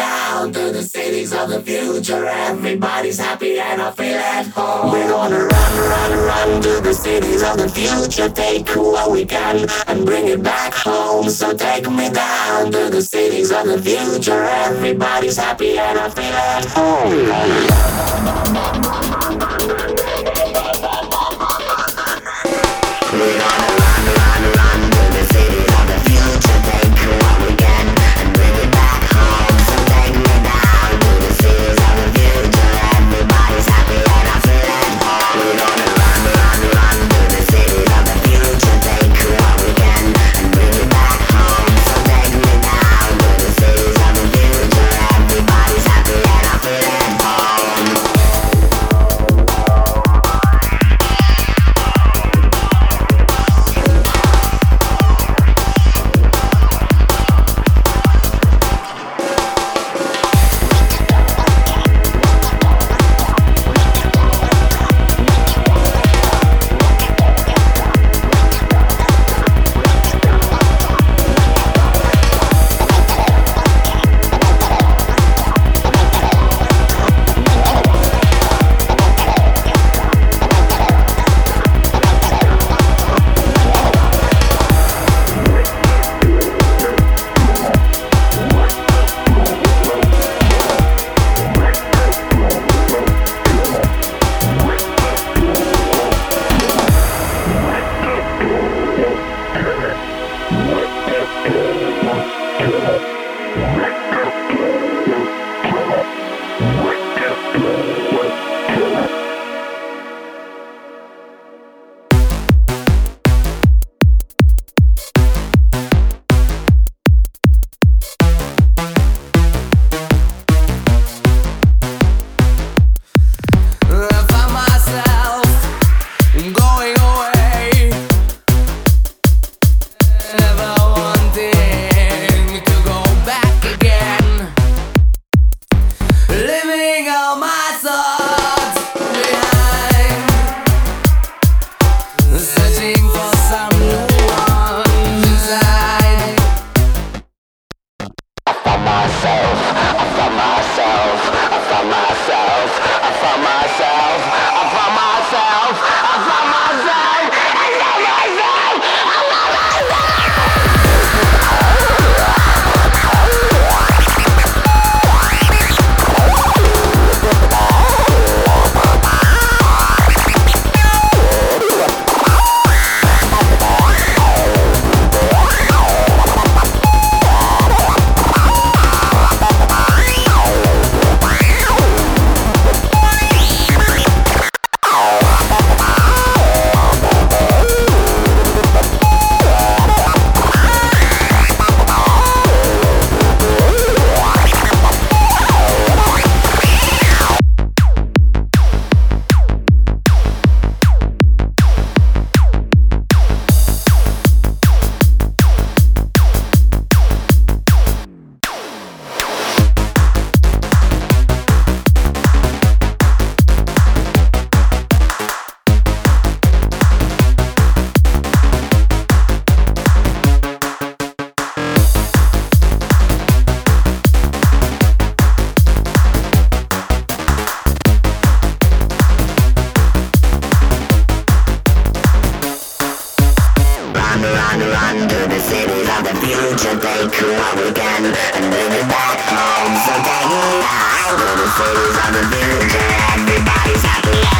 down to the cities of the future. Everybody's happy and I feel at home. We're gonna run, run, run to the cities of the future. Take what we can and bring it back home. So take me down to the cities of the future. Everybody's happy and I feel at home. Run, run, run to the cities of the future. They what again, and bring it back home. So take it out to the cities of the future. Everybody's happy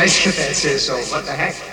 all space cadets so what the heck?